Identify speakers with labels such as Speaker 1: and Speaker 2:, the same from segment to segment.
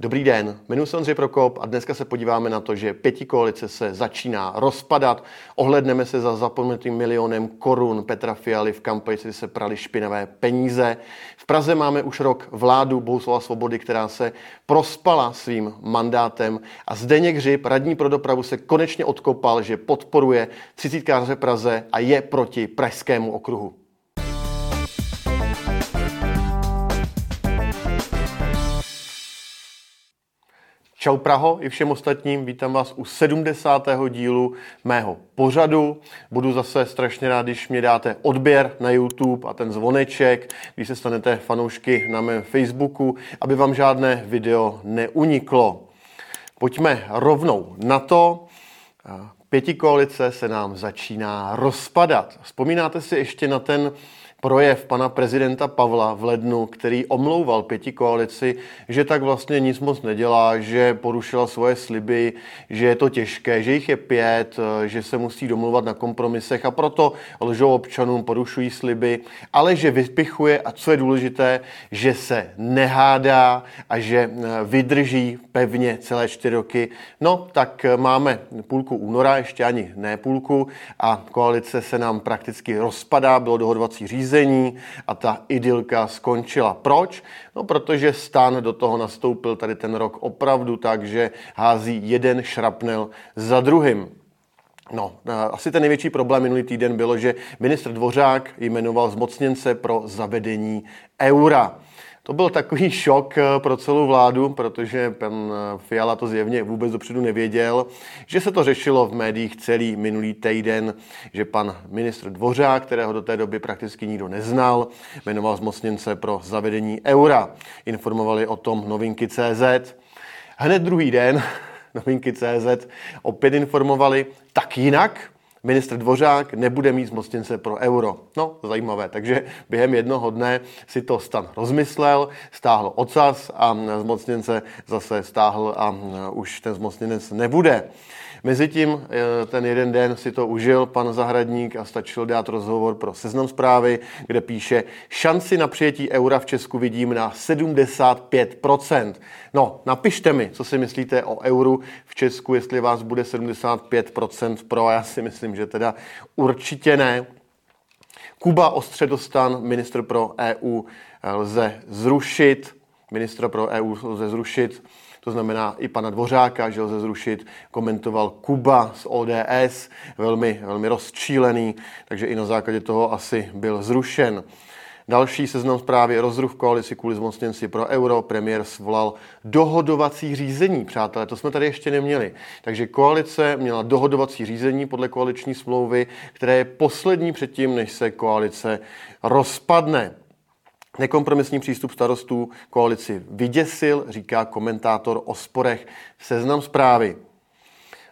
Speaker 1: Dobrý den, jmenuji se Ondřej Prokop a dneska se podíváme na to, že pěti koalice se začíná rozpadat. Ohledneme se za zapomenutým milionem korun Petra Fialy v kampani, kdy se prali špinavé peníze. V Praze máme už rok vládu Bohuslava Svobody, která se prospala svým mandátem a Zdeněk Hřib, radní pro dopravu, se konečně odkopal, že podporuje třicítkáře Praze a je proti pražskému okruhu. Čau Praho i všem ostatním, vítám vás u 70. dílu mého pořadu. Budu zase strašně rád, když mě dáte odběr na YouTube a ten zvoneček, když se stanete fanoušky na mém Facebooku, aby vám žádné video neuniklo. Pojďme rovnou na to. Pěti koalice se nám začíná rozpadat. Vzpomínáte si ještě na ten projev pana prezidenta Pavla v lednu, který omlouval pěti koalici, že tak vlastně nic moc nedělá, že porušila svoje sliby, že je to těžké, že jich je pět, že se musí domluvat na kompromisech a proto lžou občanům, porušují sliby, ale že vypichuje a co je důležité, že se nehádá a že eh, vydrží pevně celé čtyři roky. No, tak eh, máme půlku února, ještě ani ne půlku a koalice se nám prakticky rozpadá, bylo dohodovací řízení, řízení a ta idylka skončila. Proč? No, protože stan do toho nastoupil tady ten rok opravdu tak, že hází jeden šrapnel za druhým. No, asi ten největší problém minulý týden bylo, že ministr Dvořák jmenoval zmocněnce pro zavedení eura. To byl takový šok eh, pro celou vládu, protože pan eh, Fiala to zjevně vůbec dopředu nevěděl, že se to řešilo v médiích celý minulý týden, že pan ministr Dvořák, kterého do té doby prakticky nikdo neznal, jmenoval zmocněnce pro zavedení eura. Informovali o tom novinky CZ. Hned druhý den novinky CZ opět informovali tak jinak, ministr Dvořák nebude mít zmocněnce pro euro. No, zajímavé. Takže během jednoho dne si to stan rozmyslel, stáhl ocas a zmocněnce zase stáhl a už ten zmocněnec nebude. Mezitím eh, ten jeden den si to užil pan Zahradník a stačil dát rozhovor pro seznam zprávy, kde píše, šanci na přijetí eura v Česku vidím na 75%. No, napište mi, co si myslíte o euru v Česku, jestli vás bude 75% pro, já si myslím, že teda určitě ne. Kuba Ostředostan, ministr pro EU, lze zrušit. Ministra pro EU lze zrušit to znamená i pana Dvořáka, že lze zrušit, komentoval Kuba z ODS, velmi, velmi rozčílený, takže i na základě toho asi byl zrušen. Další seznam zprávy rozruch koalici kvůli zmocněnci pro euro. Premiér svolal dohodovací řízení. Přátelé, to jsme tady ještě neměli. Takže koalice měla dohodovací řízení podle koaliční smlouvy, které je poslední předtím, než se koalice rozpadne. Nekompromisní přístup starostů koalici vyděsil, říká komentátor o sporech Seznam zprávy.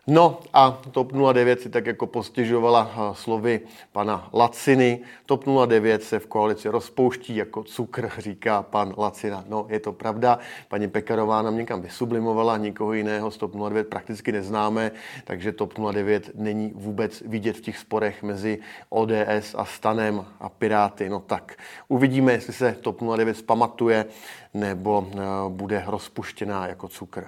Speaker 1: No a TOP 09 si tak jako postěžovala eh, slovy pana Laciny. TOP 09 se v koalici rozpouští jako cukr, říká pan Lacina. No, je to pravda. Paní Pekarová nám někam vysublimovala, nikoho jiného z TOP 09 prakticky neznáme, takže TOP 09 není vůbec vidět v těch sporech mezi ODS a Stanem a Piráty. No tak uvidíme, jestli se TOP 09 spamatuje nebo eh, bude rozpuštěná jako cukr.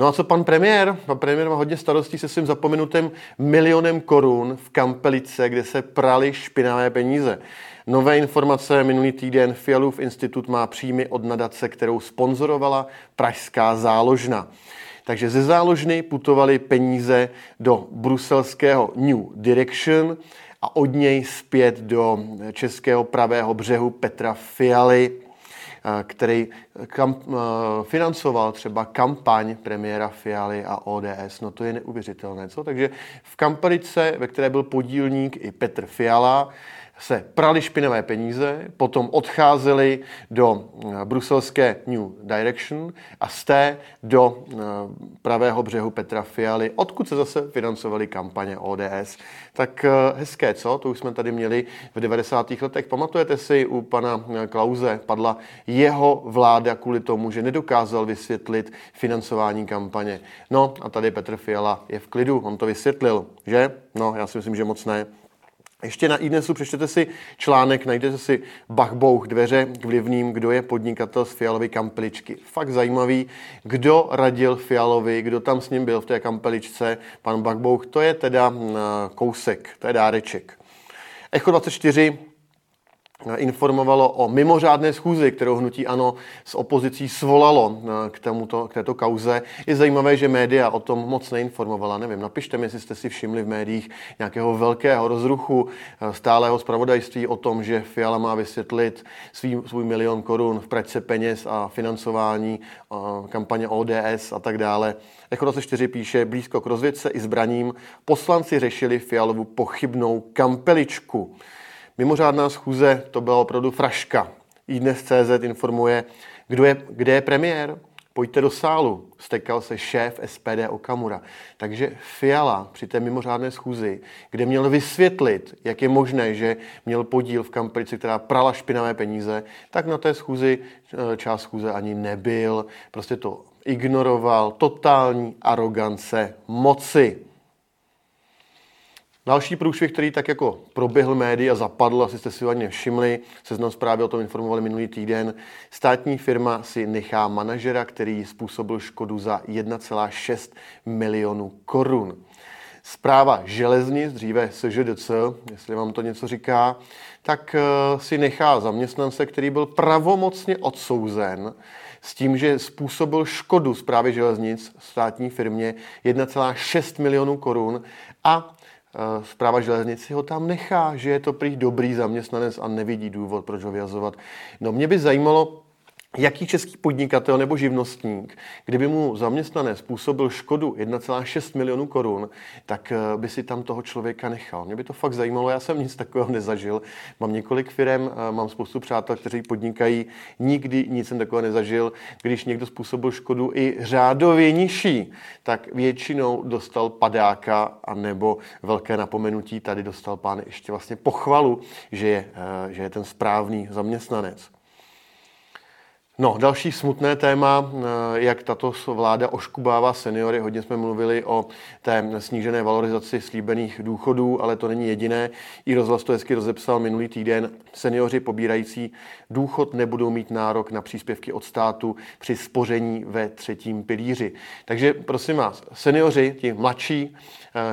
Speaker 1: No a co pan premiér? Pan premiér má hodně starostí se svým zapomenutým milionem korun v Kampelice, kde se prali špinavé peníze. Nové informace minulý týden Fialův institut má příjmy od nadace, kterou sponzorovala Pražská záložna. Takže ze záložny putovaly peníze do bruselského New Direction a od něj zpět do českého pravého břehu Petra Fialy, který kam, eh, financoval třeba kampaň premiéra Fialy a ODS. No to je neuvěřitelné, co? Takže v kampanice, ve které byl podílník i Petr Fiala, se prali špinavé peníze, potom odcházeli do eh, bruselské New Direction a z té do eh, pravého břehu Petra Fialy, odkud se zase financovaly kampaně ODS. Tak eh, hezké, co? To už jsme tady měli v 90. letech. Pamatujete si, u pana Klauze padla jeho vláda kvůli tomu, že nedokázal vysvětlit financování kampaně. No a tady Petr Fiala je v klidu, on to vysvětlil, že? No, já si myslím, že moc ne. Ještě na iDnesu přečtěte si článek, najdete si Bachbouch dveře k vlivným, kdo je podnikatel z Fialovy kampeličky. Fakt zajímavý, kdo radil Fialovi, kdo tam s ním byl v té kampeličce, pan Bachbouch, to je teda kousek, to je dáreček. Echo 24 informovalo o mimořádné schůzi, kterou hnutí ANO s opozicí svolalo eh, k, tomuto, k této kauze. Je zajímavé, že média o tom moc neinformovala. Nevím, napište mi, jestli jste si všimli v médiích nějakého velkého rozruchu eh, stálého zpravodajství o tom, že Fiala má vysvětlit svý, svůj milion korun v pračce peněz a financování eh, kampaně ODS a tak dále. Echo 24 píše, blízko k rozvědce i zbraním poslanci řešili Fialovu pochybnou kampeličku. Mimořádná schůze, to byla opravdu fraška. I dnes CZ informuje, kdo je, kde je premiér, pojďte do sálu. Stekal se šéf SPD Okamura. Takže Fiala při té mimořádné schůzi, kde měl vysvětlit, jak je možné, že měl podíl v kampanici, která prala špinavé peníze, tak na té schůzi eh, část schůze ani nebyl. Prostě to ignoroval. Totální arogance moci. Další průšvih, který tak jako proběhl média a zapadl, asi jste si ho ani nevšimli, seznam zprávy o tom informovali minulý týden, státní firma si nechá manažera, který způsobil škodu za 1,6 milionů korun. Zpráva železnic, dříve SŽDC, jestli vám to něco říká, tak eh, si nechá zaměstnance, který byl pravomocně odsouzen s tím, že způsobil škodu zprávy železnic státní firmě 1,6 milionů korun a Zpráva železnici ho tam nechá, že je to prý dobrý zaměstnanec a nevidí důvod, proč ho vyjazovat. No mě by zajímalo, Jaký český podnikatel nebo živnostník, kdyby mu zaměstnanec způsobil škodu 1,6 milionů korun, tak eh, by si tam toho člověka nechal. Mě by to fakt zajímalo, já jsem nic takového nezažil. Mám několik firm, eh, mám spoustu přátel, kteří podnikají, nikdy nic jsem takového nezažil. Když někdo způsobil škodu i řádově nižší, tak většinou dostal padáka a nebo velké napomenutí. Tady dostal pán ještě vlastně pochvalu, že je, eh, že je ten správný zaměstnanec. No, další smutné téma, eh, jak tato vláda oškubává seniory. Hodně jsme mluvili o té snížené valorizaci slíbených důchodů, ale to není jediné. I rozhlas to hezky rozepsal minulý týden. Seniori pobírající důchod nebudou mít nárok na příspěvky od státu při spoření ve třetím pilíři. Takže prosím vás, seniori, ti mladší,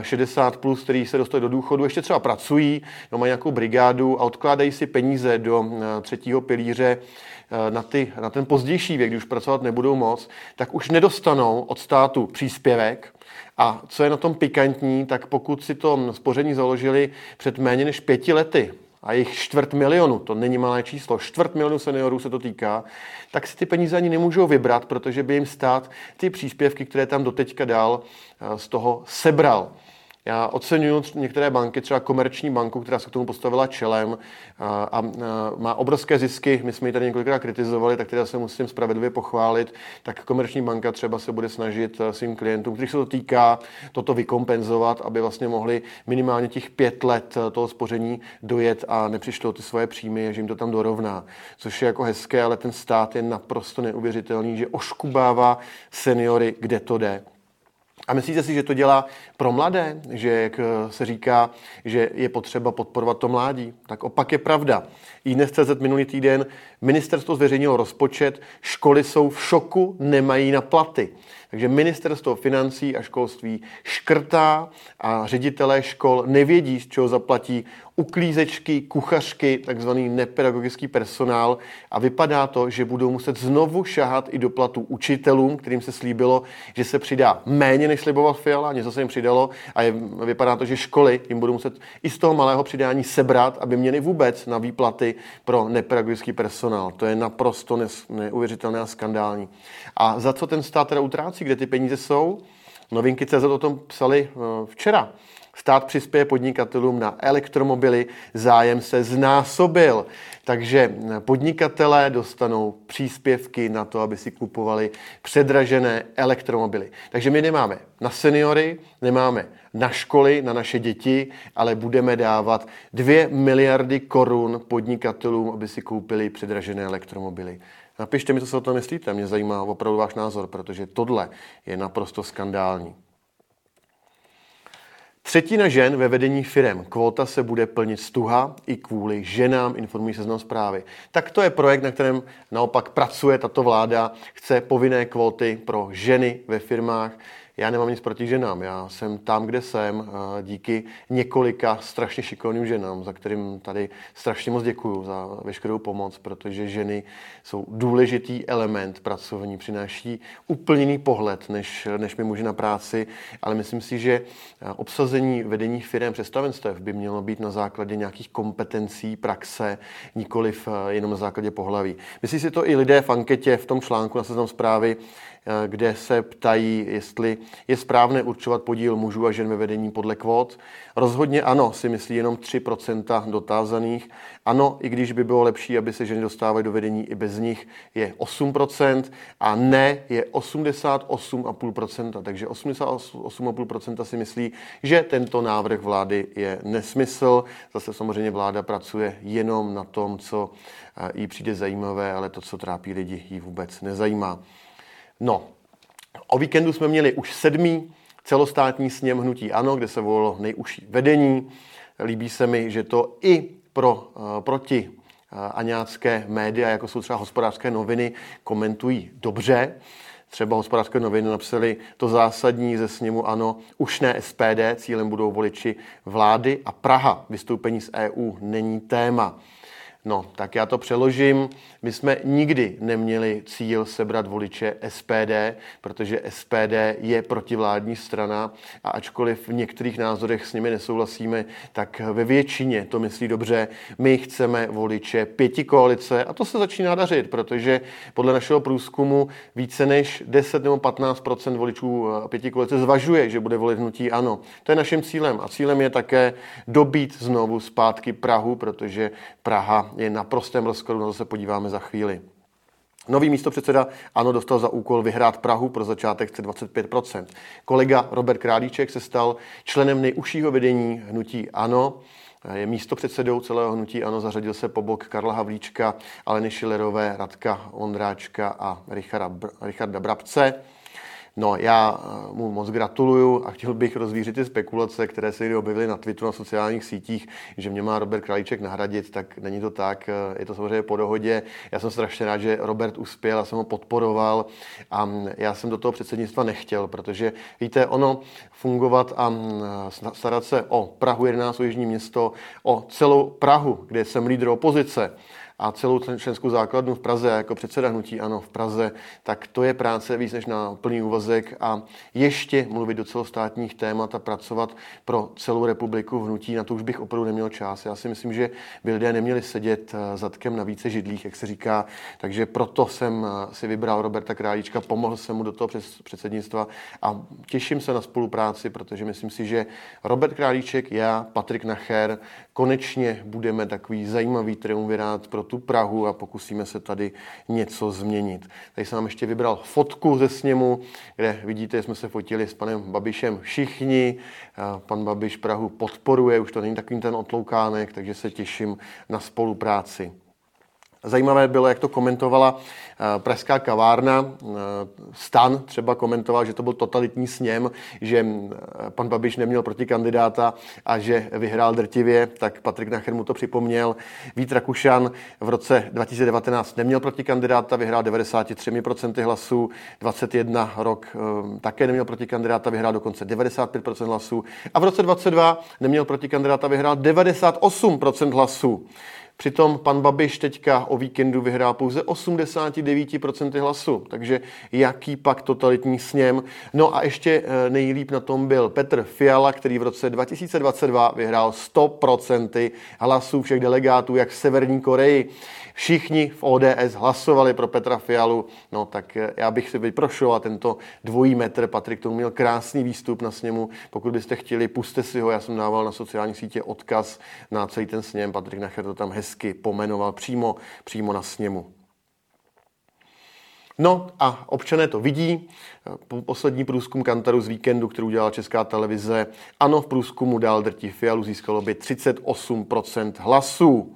Speaker 1: 60 eh, plus, kteří se dostali do důchodu, ještě třeba pracují, no, mají nějakou brigádu a odkládají si peníze do eh, třetího pilíře, na, ty, na ten pozdější věk, kdy už pracovat nebudou moc, tak už nedostanou od státu příspěvek. A co je na tom pikantní, tak pokud si to spoření založili před méně než pěti lety, a jich čtvrt milionu, to není malé číslo, čtvrt milionu seniorů se to týká, tak si ty peníze ani nemůžou vybrat, protože by jim stát ty příspěvky, které tam doteďka dal, eh, z toho sebral. Já oceňuji některé banky, třeba komerční banku, která se k tomu postavila čelem a, a, a má obrovské zisky. My jsme ji tady několikrát kritizovali, tak teda se musím spravedlivě pochválit. Tak komerční banka třeba se bude snažit eh, svým klientům, kterých se to týká, toto vykompenzovat, aby vlastně mohli minimálně těch pět let eh, toho spoření dojet a nepřišlo ty svoje příjmy, že jim to tam dorovná. Což je jako hezké, ale ten stát je naprosto neuvěřitelný, že oškubává seniory, kde to jde. A myslíte si, že to dělá pro mladé, že jak eh, se říká, že je potřeba podporovat to mládí? Tak opak je pravda. I dnes CZ minulý týden ministerstvo zveřejnilo rozpočet, školy jsou v šoku, nemají na platy. Takže ministerstvo financí a školství škrtá a ředitelé škol nevědí, z čeho zaplatí uklízečky, kuchařky, takzvaný nepedagogický personál a vypadá to, že budou muset znovu šahat i do platu učitelům, kterým se slíbilo, že se přidá méně, než sliboval Fiala, něco se jim přidalo a je, vypadá to, že školy jim budou muset i z toho malého přidání sebrat, aby měli vůbec na výplaty pro nepedagogický personál. To je naprosto neuvěřitelné a skandální. A za co ten stát teda utrácí, kde ty peníze jsou? Novinky CZ o tom psali eh, včera. Stát přispěje podnikatelům na elektromobily, zájem se znásobil. Takže podnikatelé dostanou příspěvky na to, aby si kupovali předražené elektromobily. Takže my nemáme na seniory, nemáme na školy, na naše děti, ale budeme dávat 2 miliardy korun podnikatelům, aby si koupili předražené elektromobily. Napište mi, co se o tom myslíte, mě zajímá opravdu váš názor, protože tohle je naprosto skandální. Třetina žen ve vedení firem. Kvota se bude plnit stuha i kvůli ženám, informují seznam zprávy. Tak to je projekt, na kterém naopak pracuje tato vláda. Chce povinné kvóty pro ženy ve firmách. Já nemám nic proti ženám, já jsem tam, kde jsem, díky několika strašně šikovným ženám, za kterým tady strašně moc děkuju za veškerou pomoc, protože ženy jsou důležitý element pracovní, přináší úplně jiný pohled, než, než my muži na práci, ale myslím si, že obsazení vedení firm představenstev by mělo být na základě nějakých kompetencí, praxe, nikoliv jenom na základě pohlaví. Myslí si to i lidé v anketě v tom článku na seznam zprávy, Eh, kde se ptají, jestli je správné určovat podíl mužů a žen ve vedení podle kvót. Rozhodně ano, si myslí jenom 3% dotázaných. Ano, i když by bylo lepší, aby se ženy dostávaly do vedení i bez nich, je 8% a ne je 88,5%. Takže 88,5% si myslí, že tento návrh vlády je nesmysl. Zase samozřejmě vláda pracuje jenom na tom, co eh, jí přijde zajímavé, ale to, co trápí lidi, jí vůbec nezajímá. No, o víkendu jsme měli už sedmý celostátní sněm hnutí ANO, kde se volilo nejužší vedení. Líbí se mi, že to i pro, uh, proti uh, aňácké média, jako jsou třeba hospodářské noviny, komentují dobře. Třeba hospodářské noviny napsali to zásadní ze sněmu ANO, už ne SPD, cílem budou voliči vlády a Praha. Vystoupení z EU není téma. No, tak já to přeložím. My jsme nikdy neměli cíl sebrat voliče SPD, protože SPD je protivládní strana a ačkoliv v některých názorech s nimi nesouhlasíme, tak ve většině to myslí dobře. My chceme voliče pěti koalice a to se začíná dařit, protože podle našeho průzkumu více než 10 nebo 15 voličů eh, pěti koalice zvažuje, že bude volit hnutí ano. To je naším cílem a cílem je také dobít znovu zpátky Prahu, protože Praha je na prostém rozkladu, na to se podíváme za chvíli. Nový místo předseda ANO dostal za úkol vyhrát Prahu pro začátek chce 25%. Kolega Robert Králíček se stal členem nejužšího vedení hnutí ANO. Je místo předsedou celého hnutí ANO, zařadil se po bok Karla Havlíčka, Aleny Šilerové, Radka Ondráčka a Richarda, Richarda Brabce. No, já eh, mu moc gratuluju a chtěl bych rozvířit ty spekulace, které se objevily na Twitteru, na sociálních sítích, že mě má Robert Králíček nahradit, tak není to tak, eh, je to samozřejmě po dohodě. Já jsem strašně rád, že Robert uspěl, já jsem ho podporoval a mm, já jsem do toho předsednictva nechtěl, protože víte, ono fungovat a mm, starat se o Prahu 11, o Jižní město, o celou Prahu, kde jsem lídr opozice, a celou členskou základnu v Praze, jako předseda hnutí ano v Praze, tak to je práce víc než na plný úvazek a ještě mluvit do celostátních témat a pracovat pro celou republiku v hnutí, na to už bych opravdu neměl čas. Já si myslím, že by lidé neměli sedět eh, zadkem na více židlích, jak se říká, takže proto jsem eh, si vybral Roberta Králíčka, pomohl jsem mu do toho předsednictva a těším se na spolupráci, protože myslím si, že Robert Králíček, já, Patrik Nacher, konečně budeme takový zajímavý triumvirát pro tu Prahu a pokusíme se tady něco změnit. Tady jsem vám ještě vybral fotku ze sněmu, kde vidíte, jsme se fotili s panem Babišem všichni. Pan Babiš Prahu podporuje, už to není takový ten otloukánek, takže se těším na spolupráci. Zajímavé bylo, jak to komentovala eh, pražská kavárna. Eh, Stan třeba komentoval, že to byl totalitní sněm, že eh, pan Babiš neměl proti kandidáta a že vyhrál drtivě, tak Patrik Nacher mu to připomněl. Vít Rakušan v roce 2019 neměl proti kandidáta, vyhrál 93% hlasů, 21 rok také neměl proti kandidáta, vyhrál dokonce 95% hlasů a v roce 22 neměl proti kandidáta, vyhrál 98% hlasů. Přitom pan Babiš teďka o víkendu vyhrál pouze 89% hlasu. Takže jaký pak totalitní sněm. No a ještě eh, nejlíp na tom byl Petr Fiala, který v roce 2022 vyhrál 100% hlasů všech delegátů, jak v Severní Koreji všichni v ODS hlasovali pro Petra Fialu, no tak eh, já bych si vyprošoval tento dvojí metr. Patrik tomu měl krásný výstup na sněmu. Pokud byste chtěli, puste si ho. Já jsem dával na sociální sítě odkaz na celý ten sněm. Patrik Nacher to tam hezky pomenoval přímo, přímo na sněmu. No a občané to vidí. Poslední průzkum Kantaru z víkendu, který udělala Česká televize, ano, v průzkumu dál drtí Fialu získalo by 38% hlasů.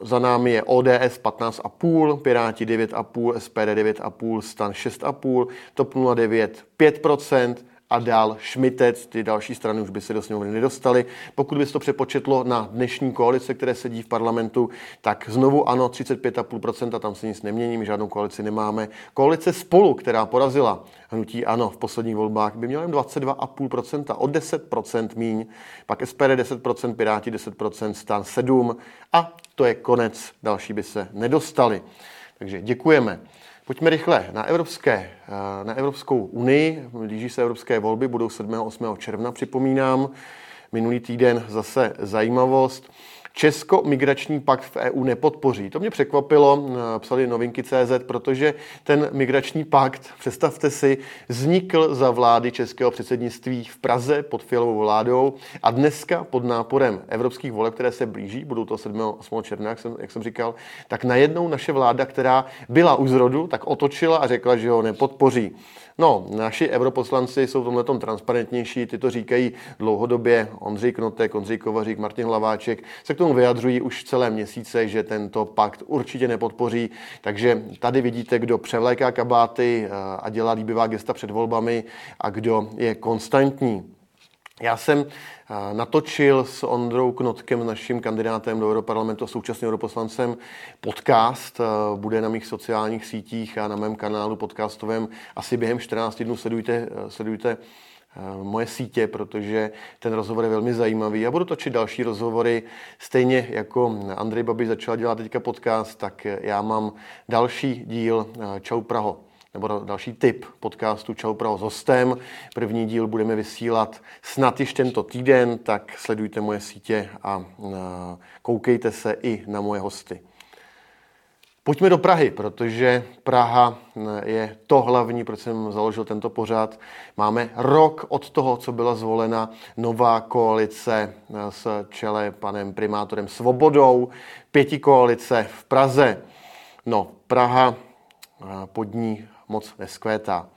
Speaker 1: Za námi je ODS 15,5, Piráti 9,5, SPD 9,5, Stan 6,5, TOP 09 5% a dál Šmitec. Ty další strany už by se do sněmovny nedostaly. Pokud by se to přepočetlo na dnešní koalice, které sedí v parlamentu, tak znovu ano, 35,5%, tam se nic nemění, my žádnou koalici nemáme. Koalice spolu, která porazila hnutí ano v posledních volbách, by měla jen 22,5%, o 10% míň, pak SPD 10%, Piráti 10%, stan 7% a to je konec, další by se nedostali. Takže děkujeme. Pojďme rychle na, evropské, eh, na Evropskou unii. Blíží se evropské volby, budou 7. 8. června, připomínám. Minulý týden zase zajímavost. Česko migrační pakt v EU nepodpoří. To mě překvapilo, psali novinky CZ, protože ten migrační pakt, představte si, vznikl za vlády českého předsednictví v Praze pod fialovou vládou a dneska pod náporem evropských voleb, které se blíží, budou to 7. 8. června, jak jsem, jak jsem říkal, tak najednou naše vláda, která byla u zrodu, tak otočila a řekla, že ho nepodpoří. No, naši europoslanci jsou v tomhle transparentnější, ty to říkají dlouhodobě. Ondřej Knotek, Ondřej Kovařík, Martin Hlaváček se k tomu vyjadřují už celé měsíce, že tento pakt určitě nepodpoří. Takže tady vidíte, kdo převléká kabáty eh, a dělá líbivá gesta před volbami a kdo je konstantní. Já jsem eh, natočil s Ondrou Knotkem, naším kandidátem do Europarlamentu a současným europoslancem, podcast. Eh, bude na mých sociálních sítích a na mém kanálu podcastovém. Asi během 14 dnů sledujte, eh, sledujte moje sítě, protože ten rozhovor je velmi zajímavý. Já budu točit další rozhovory, stejně jako Andrej Babi začal dělat teďka podcast, tak já mám další díl Čau Praho nebo další tip podcastu Čau Praho s hostem. První díl budeme vysílat snad již tento týden, tak sledujte moje sítě a koukejte se i na moje hosty. Pojďme do Prahy, protože Praha je to hlavní, proč jsem založil tento pořad. Máme rok od toho, co byla zvolena nová koalice s čele panem primátorem Svobodou, pěti koalice v Praze. No, Praha pod ní moc neskvétá.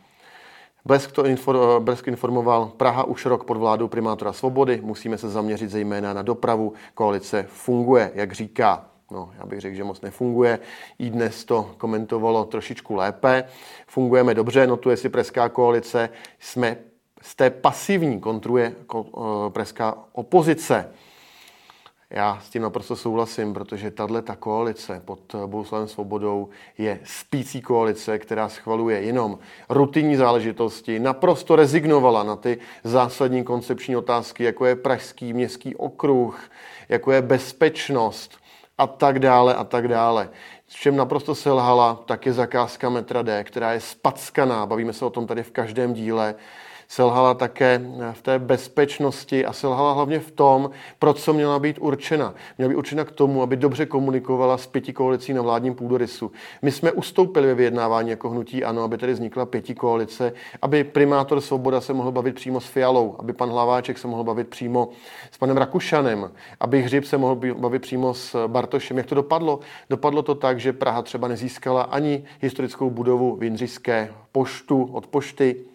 Speaker 1: Blesk, to infor, Blesk informoval, Praha už rok pod vládou primátora Svobody, musíme se zaměřit zejména na dopravu, koalice funguje, jak říká. No, já bych řekl, že moc nefunguje. I dnes to komentovalo trošičku lépe. Fungujeme dobře, notuje si Preská koalice. Jsme z té pasivní kontruje eh, Preská opozice. Já s tím naprosto souhlasím, protože tahle ta koalice pod Bohuslavem Svobodou je spící koalice, která schvaluje jenom rutinní záležitosti, naprosto rezignovala na ty zásadní koncepční otázky, jako je pražský městský okruh, jako je bezpečnost a tak dále a tak dále. S čem naprosto selhala, tak je zakázka metra D, která je spackaná, bavíme se o tom tady v každém díle, selhala také v té bezpečnosti a selhala hlavně v tom, pro co měla být určena. Měla být určena k tomu, aby dobře komunikovala s pěti koalicí na vládním půdorysu. My jsme ustoupili ve vyjednávání jako hnutí ANO, aby tady vznikla pěti koalice, aby primátor Svoboda se mohl bavit přímo s Fialou, aby pan Hlaváček se mohl bavit přímo s panem Rakušanem, aby Hřib se mohl bavit přímo s Bartošem. Jak to dopadlo? Dopadlo to tak, že Praha třeba nezískala ani historickou budovu v Jindřišské poštu od pošty,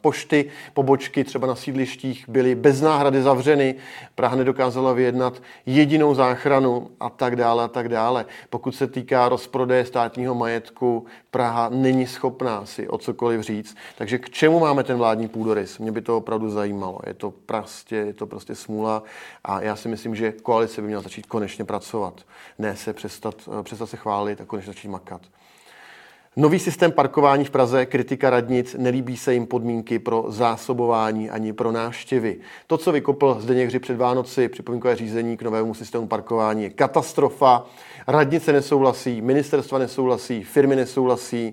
Speaker 1: pošty, pobočky třeba na sídlištích byly bez náhrady zavřeny, Praha nedokázala vyjednat jedinou záchranu a tak dále a tak dále. Pokud se týká rozprodeje státního majetku, Praha není schopná si o cokoliv říct. Takže k čemu máme ten vládní půdorys? Mě by to opravdu zajímalo. Je to prostě, je to prostě smůla a já si myslím, že koalice by měla začít konečně pracovat. Ne se přestat, přestat se chválit a konečně začít makat. Nový systém parkování v Praze, kritika radnic, nelíbí se jim podmínky pro zásobování ani pro návštěvy. To, co vykopl Zdeněk Hři před Vánoci, připomínkové řízení k novému systému parkování, je katastrofa. Radnice nesouhlasí, ministerstva nesouhlasí, firmy nesouhlasí.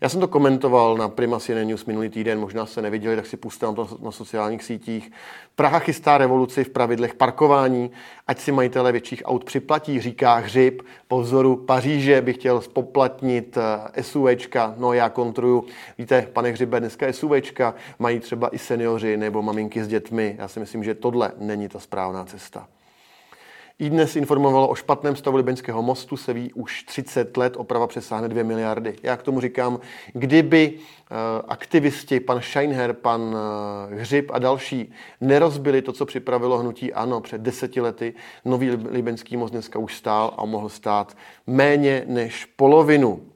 Speaker 1: Já jsem to komentoval na Prima CNN News minulý týden, možná se neviděli, tak si pustím to na sociálních sítích. Praha chystá revoluci v pravidlech parkování, ať si majitele větších aut připlatí, říká Hřib. Po vzoru Paříže bych chtěl spoplatnit eh, SUVčka, no já kontruju. Víte, pane Hřibe, dneska SUVčka mají třeba i seniori nebo maminky s dětmi. Já si myslím, že tohle není ta správná cesta. I dnes informovalo o špatném stavu Libeňského mostu, se ví už 30 let, oprava přesáhne 2 miliardy. Já k tomu říkám, kdyby eh, aktivisti, pan Scheinher, pan eh, Hřib a další nerozbili to, co připravilo hnutí ANO před deseti lety, nový Libeňský most dneska už stál a mohl stát méně než polovinu.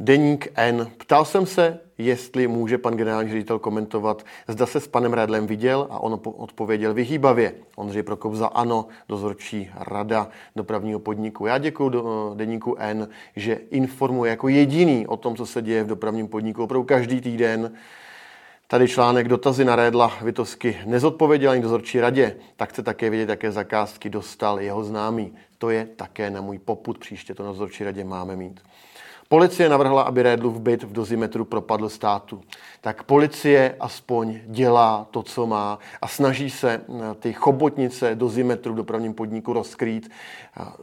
Speaker 1: Deník N. Ptal jsem se jestli může pan generální ředitel komentovat, zda se s panem Redlem viděl a on odpověděl vyhýbavě. Ondřej Prokop za ano, dozorčí rada dopravního podniku. Já děkuji do deníku N, že informuje jako jediný o tom, co se děje v dopravním podniku opravdu každý týden. Tady článek dotazy na Rédla Vitosky nezodpověděl ani dozorčí radě, tak chce také vědět, jaké zakázky dostal jeho známý. To je také na můj poput, příště to na dozorčí radě máme mít. Policie navrhla, aby Rédlův byt v dozimetru propadl státu. Tak policie aspoň dělá to, co má a snaží se eh, ty chobotnice dozimetru v dopravním podniku rozkrýt.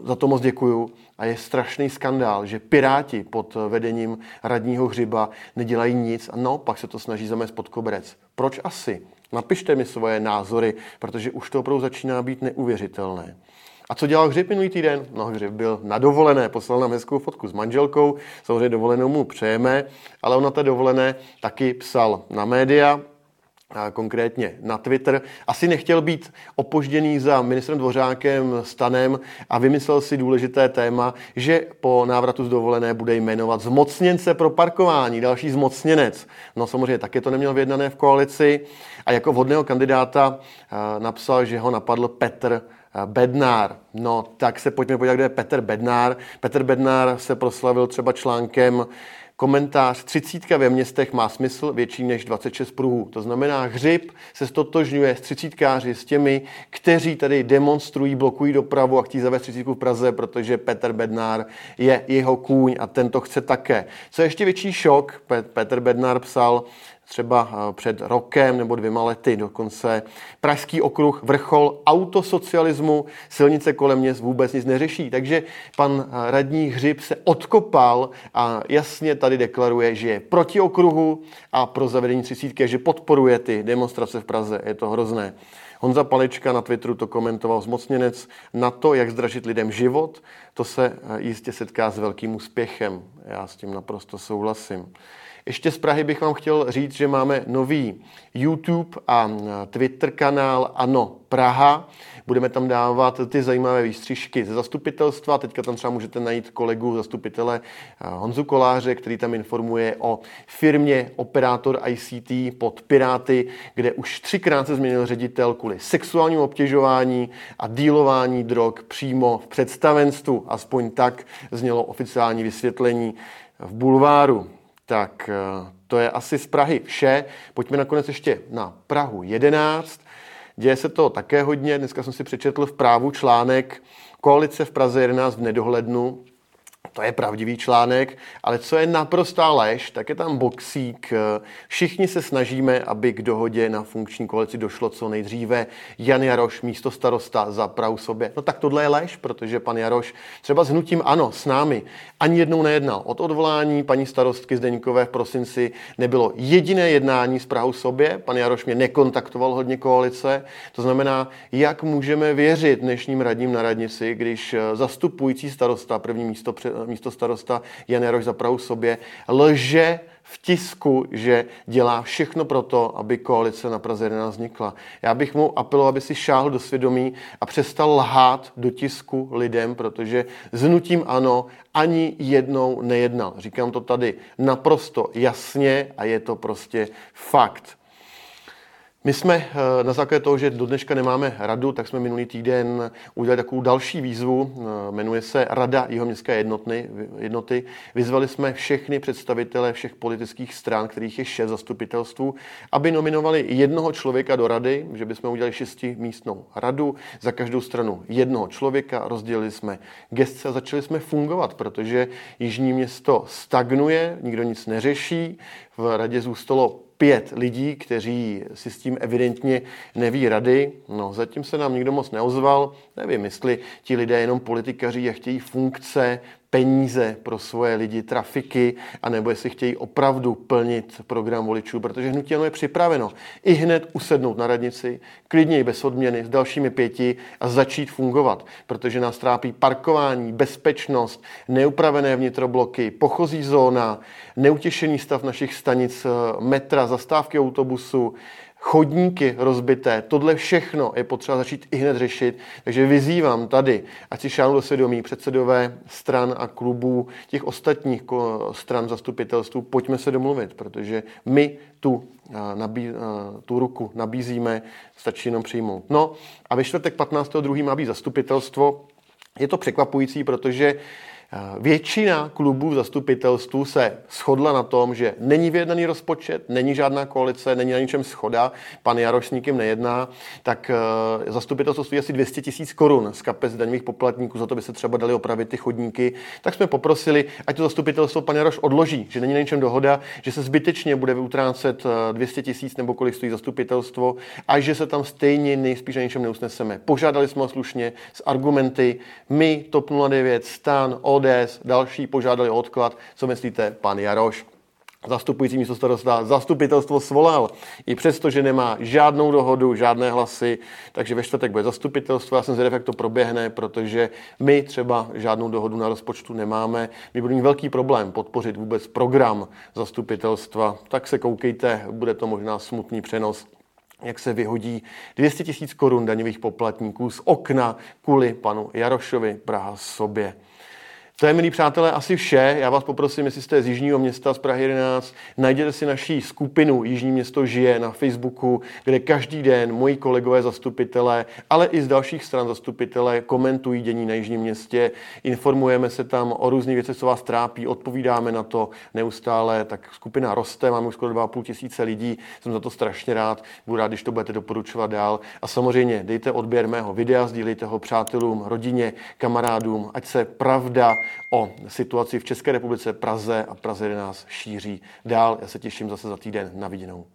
Speaker 1: Za to moc děkuju. A je strašný skandál, že Piráti pod vedením radního Hřiba nedělají nic a naopak se to snaží zamést pod koberec. Proč asi? Napište mi svoje názory, protože už to opravdu začíná být neuvěřitelné. A co dělal Hřib minulý týden? No, Hřib byl na dovolené, poslal nám hezkou fotku s manželkou, samozřejmě dovolenou mu přejeme, ale on na té dovolené taky psal na média, konkrétně na Twitter. Asi nechtěl být opožděný za ministrem Dvořákem Stanem a vymyslel si důležité téma, že po návratu z dovolené bude jmenovat zmocněnce pro parkování, další zmocněnec. No samozřejmě taky to neměl vyjednané v koalici a jako vhodného kandidáta napsal, že ho napadl Petr Bednár. No, tak se pojďme podívat, kde je Petr Bednár. Petr Bednár se proslavil třeba článkem Komentář třicítka ve městech má smysl větší než 26 pruhů. To znamená, hřib se stotožňuje s třicítkáři, s těmi, kteří tady demonstrují, blokují dopravu a chtějí zavést třicítku v Praze, protože Petr Bednár je jeho kůň a tento chce také. Co je ještě větší šok, Petr Bednár psal, třeba eh, před rokem nebo dvěma lety dokonce. Pražský okruh, vrchol autosocialismu, silnice kolem měst vůbec nic neřeší. Takže pan eh, radní Hřib se odkopal a jasně tady deklaruje, že je proti okruhu a pro zavedení třicítky, že podporuje ty demonstrace v Praze. Je to hrozné. Honza Palička na Twitteru to komentoval zmocněnec na to, jak zdražit lidem život. To se eh, jistě setká s velkým úspěchem. Já s tím naprosto souhlasím. Ještě z Prahy bych vám chtěl říct, že máme nový YouTube a Twitter kanál Ano Praha. Budeme tam dávat ty zajímavé výstřižky ze zastupitelstva. Teďka tam třeba můžete najít kolegu zastupitele Honzu Koláře, který tam informuje o firmě Operátor ICT pod Piráty, kde už třikrát se změnil ředitel kvůli sexuálnímu obtěžování a dílování drog přímo v představenstvu. Aspoň tak znělo oficiální vysvětlení v bulváru. Tak eh, to je asi z Prahy vše. Pojďme nakonec ještě na Prahu 11. Děje se to také hodně. Dneska jsem si přečetl v právu článek Koalice v Praze 11 v nedohlednu to je pravdivý článek, ale co je naprostá lež, tak je tam boxík. Všichni se snažíme, aby k dohodě na funkční koalici došlo co nejdříve. Jan Jaroš, místo starosta za Prahu sobě. No tak tohle je lež, protože pan Jaroš třeba s hnutím ano, s námi, ani jednou nejednal. Od odvolání paní starostky Zdeňkové v prosinci nebylo jediné jednání s Prahou sobě. Pan Jaroš mě nekontaktoval hodně koalice. To znamená, jak můžeme věřit dnešním radním na radnici, když zastupující starosta první místo místo starosta Jan Jaroš za Prahu sobě, lže v tisku, že dělá všechno pro to, aby koalice na Praze 11 vznikla. Já bych mu apeloval, aby si šáhl do svědomí a přestal lhát do tisku lidem, protože s nutím ano ani jednou nejednal. Říkám to tady naprosto jasně a je to prostě fakt. My jsme eh, na základě toho, že do dneška nemáme radu, tak jsme minulý týden udělali takovou další výzvu, eh, jmenuje se Rada městské jednoty. jednoty. Vyzvali jsme všechny představitele všech politických stran, kterých je šest zastupitelství, aby nominovali jednoho člověka do rady, že bychom udělali šestimístnou radu, za každou stranu jednoho člověka, rozdělili jsme gestce a začali jsme fungovat, protože Jižní město stagnuje, nikdo nic neřeší, v radě zůstalo pět lidí, kteří si s tím evidentně neví rady. No, zatím se nám nikdo moc neozval. Nevím, jestli ti lidé jenom politikaří a chtějí funkce, peníze pro svoje lidi, trafiky, anebo jestli chtějí opravdu plnit program voličů, protože hnutí ano je připraveno i hned usednout na radnici, klidně i bez odměny, s dalšími pěti a začít fungovat, protože nás trápí parkování, bezpečnost, neupravené vnitrobloky, pochozí zóna, neutěšený stav našich stanic eh, metra, zastávky autobusu, chodníky rozbité, tohle všechno je potřeba začít i hned řešit. Takže vyzývám tady, ať si šáhnou do svědomí předsedové stran a klubů těch ostatních stran zastupitelství, pojďme se domluvit, protože my tu, nabí, tu ruku nabízíme, stačí jenom přijmout. No a ve čtvrtek 15.2. má být zastupitelstvo. Je to překvapující, protože Většina klubů v zastupitelstvu se shodla na tom, že není vyjednaný rozpočet, není žádná koalice, není na ničem schoda, pan Jaroš s nikým nejedná, tak eh, zastupitelstvo stojí asi 200 tisíc korun z kapes daňových poplatníků, za to by se třeba dali opravit ty chodníky. Tak jsme poprosili, ať to zastupitelstvo pan Jaroš odloží, že není na ničem dohoda, že se zbytečně bude utrácet 200 eh, tisíc nebo kolik stojí zastupitelstvo a že se tam stejně nejspíš na ničem neusneseme. Požádali jsme ho slušně s argumenty, my, TOP 09, STAN, od ODS, další požádali o odklad. Co myslíte, pan Jaroš? zastupující místo starosta zastupitelstvo svolal. I přesto, že nemá žádnou dohodu, žádné hlasy, takže ve čtvrtek bude zastupitelstvo. Já jsem zvědav, jak to proběhne, protože my třeba žádnou dohodu na rozpočtu nemáme. My budeme mít velký problém podpořit vůbec program zastupitelstva. Tak se koukejte, bude to možná smutný přenos jak se vyhodí 200 tisíc korun daňových poplatníků z okna kvůli panu Jarošovi Praha sobě. To je, milí přátelé, asi vše. Já vás poprosím, jestli jste z Jižního města, z Prahy 11, najděte si naší skupinu Jižní město žije na Facebooku, kde každý den moji kolegové zastupitelé, ale i z dalších stran zastupitelé komentují dění na Jižním městě. Informujeme se tam o různých věcech, co vás trápí, odpovídáme na to neustále. Tak skupina roste, máme už skoro 2,5 tisíce lidí, jsem za to strašně rád. Budu rád, když to budete doporučovat dál. A samozřejmě dejte odběr mého videa, sdílejte ho přátelům, rodině, kamarádům, ať se pravda o situaci v České republice, Praze a Praze nás šíří dál. Já se těším zase za týden na viděnou.